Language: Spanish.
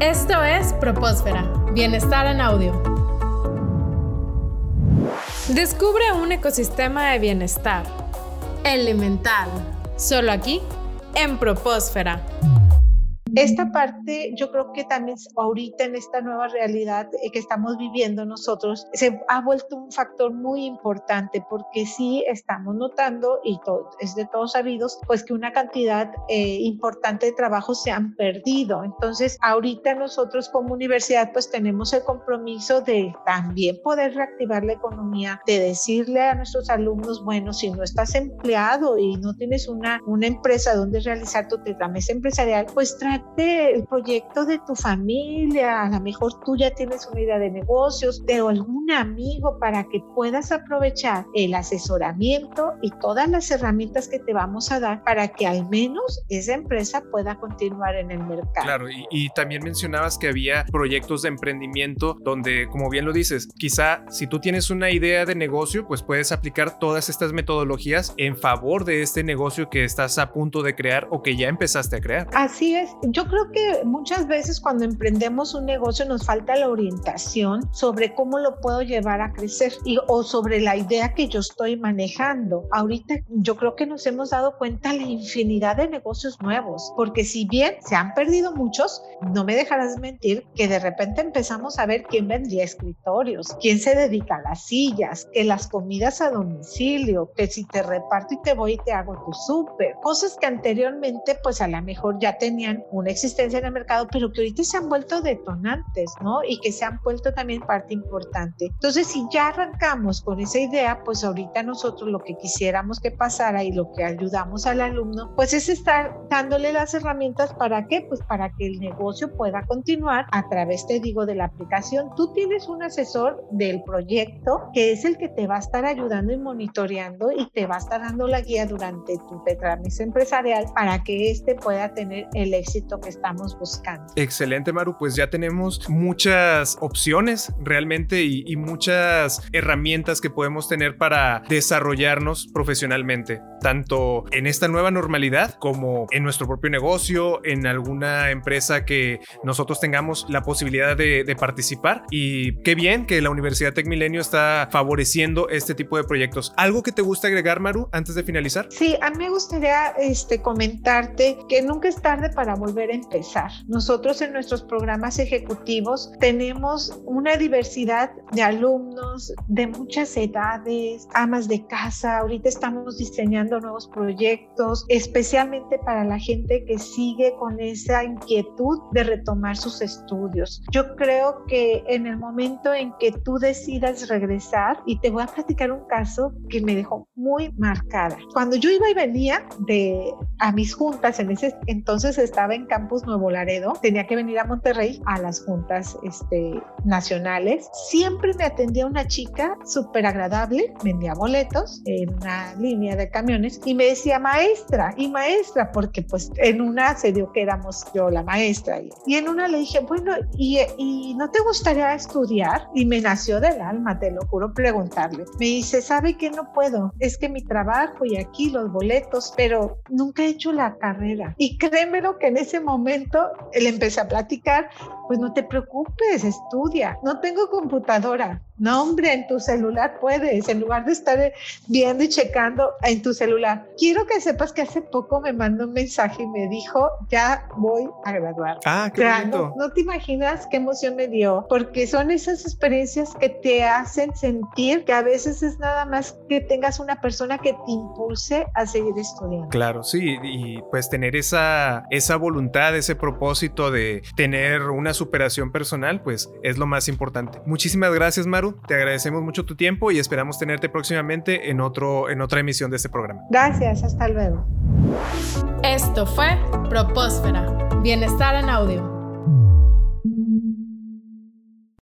Esto es Propósfera, Bienestar en Audio. Descubre un ecosistema de bienestar elemental, solo aquí en Propósfera. Esta parte yo creo que también ahorita en esta nueva realidad eh, que estamos viviendo nosotros se ha vuelto un factor muy importante porque sí estamos notando y todo, es de todos sabidos pues que una cantidad eh, importante de trabajos se han perdido. Entonces ahorita nosotros como universidad pues tenemos el compromiso de también poder reactivar la economía, de decirle a nuestros alumnos, bueno, si no estás empleado y no tienes una, una empresa donde realizar tu tramesa empresarial, pues trae el proyecto de tu familia, a lo mejor tú ya tienes una idea de negocios, de algún amigo para que puedas aprovechar el asesoramiento y todas las herramientas que te vamos a dar para que al menos esa empresa pueda continuar en el mercado. Claro, y, también mencionabas que había proyectos de emprendimiento donde, como bien lo dices, quizá si tú tienes una idea de negocio, pues puedes aplicar todas estas metodologías en favor de este negocio que estás a punto de crear o que ya empezaste a crear. Así es, yo creo que muchas veces cuando emprendemos un negocio nos falta la orientación sobre cómo lo puedo llevar a crecer y, o sobre la idea que yo estoy manejando. Ahorita yo creo que nos hemos dado cuenta la infinidad de negocios nuevos, porque si bien se han perdido muchos, no me dejarás mentir que de repente empezamos a ver quién vendría escritorios, quién se dedica a las sillas, que las comidas a domicilio, que si te reparto y te voy y te hago tu súper, cosas que anteriormente pues a lo mejor ya tenían una existencia en el mercado, pero que ahorita se han vuelto detonantes, ¿no? Y que se han vuelto también parte importante. Entonces, si ya arrancamos con esa idea, pues ahorita nosotros lo que quisiéramos que pasara y lo que ayudamos al alumno, pues es estar dándole las herramientas para qué? Pues para que el negocio pueda continuar a través, te digo, de la aplicación. Tú tienes un asesor del proyecto que es el que te va a estar ayudando y monitoreando y te va a estar dando la guía durante tu trámite empresarial para que éste pueda tener el éxito que estamos buscando. Excelente, Maru. Pues ya tenemos muchas opciones realmente y, muchas herramientas que podemos tener para desarrollarnos profesionalmente, tanto en esta nueva normalidad como en nuestro propio negocio, en alguna empresa que nosotros tengamos la posibilidad de, participar. Y qué bien que la Universidad Tech Milenio está favoreciendo este tipo de proyectos. ¿Algo que te gusta agregar, Maru, antes de finalizar? Sí, a mí me gustaría este, comentarte que nunca es tarde para volver empezar. Nosotros en nuestros programas ejecutivos tenemos una diversidad de alumnos de muchas edades, amas de casa. Ahorita estamos diseñando nuevos proyectos, especialmente para la gente que sigue con esa inquietud de retomar sus estudios. Yo creo que en el momento en que tú decidas regresar, y te voy a platicar un caso que me dejó muy marcada. Cuando yo iba y venía de a mis juntas, en ese entonces estaba en Campus Nuevo Laredo, tenía que venir a Monterrey a las juntas este, nacionales. Siempre me atendía una chica súper agradable, vendía boletos en una línea de camiones y me decía maestra y maestra, porque pues en una se dio que éramos yo la maestra y, en una le dije, bueno, ¿y, ¿y no te gustaría estudiar? Y me nació del alma, te lo juro, preguntarle. Me dice, ¿sabe que no puedo? Es que mi trabajo y aquí los boletos, pero nunca he hecho la carrera. Y créemelo que en ese momento le empecé a platicar, pues no te preocupes, estudia. No tengo computadora. No, hombre, en tu celular puedes, en lugar de estar viendo y checando en tu celular. Quiero que sepas que hace poco me mandó un mensaje y me dijo, ya voy a graduar. Ah, qué bonito. No, te imaginas qué emoción me dio, porque son esas experiencias que te hacen sentir que a veces es nada más que tengas una persona que te impulse a seguir estudiando. Claro, sí, y pues tener esa, esa voluntad, ese propósito de tener una superación personal, pues es lo más importante. Muchísimas gracias, Maru. Te agradecemos mucho tu tiempo y esperamos tenerte próximamente en, otro, en otra emisión de este programa. Gracias, hasta luego. Esto fue Propósfera, Bienestar en Audio.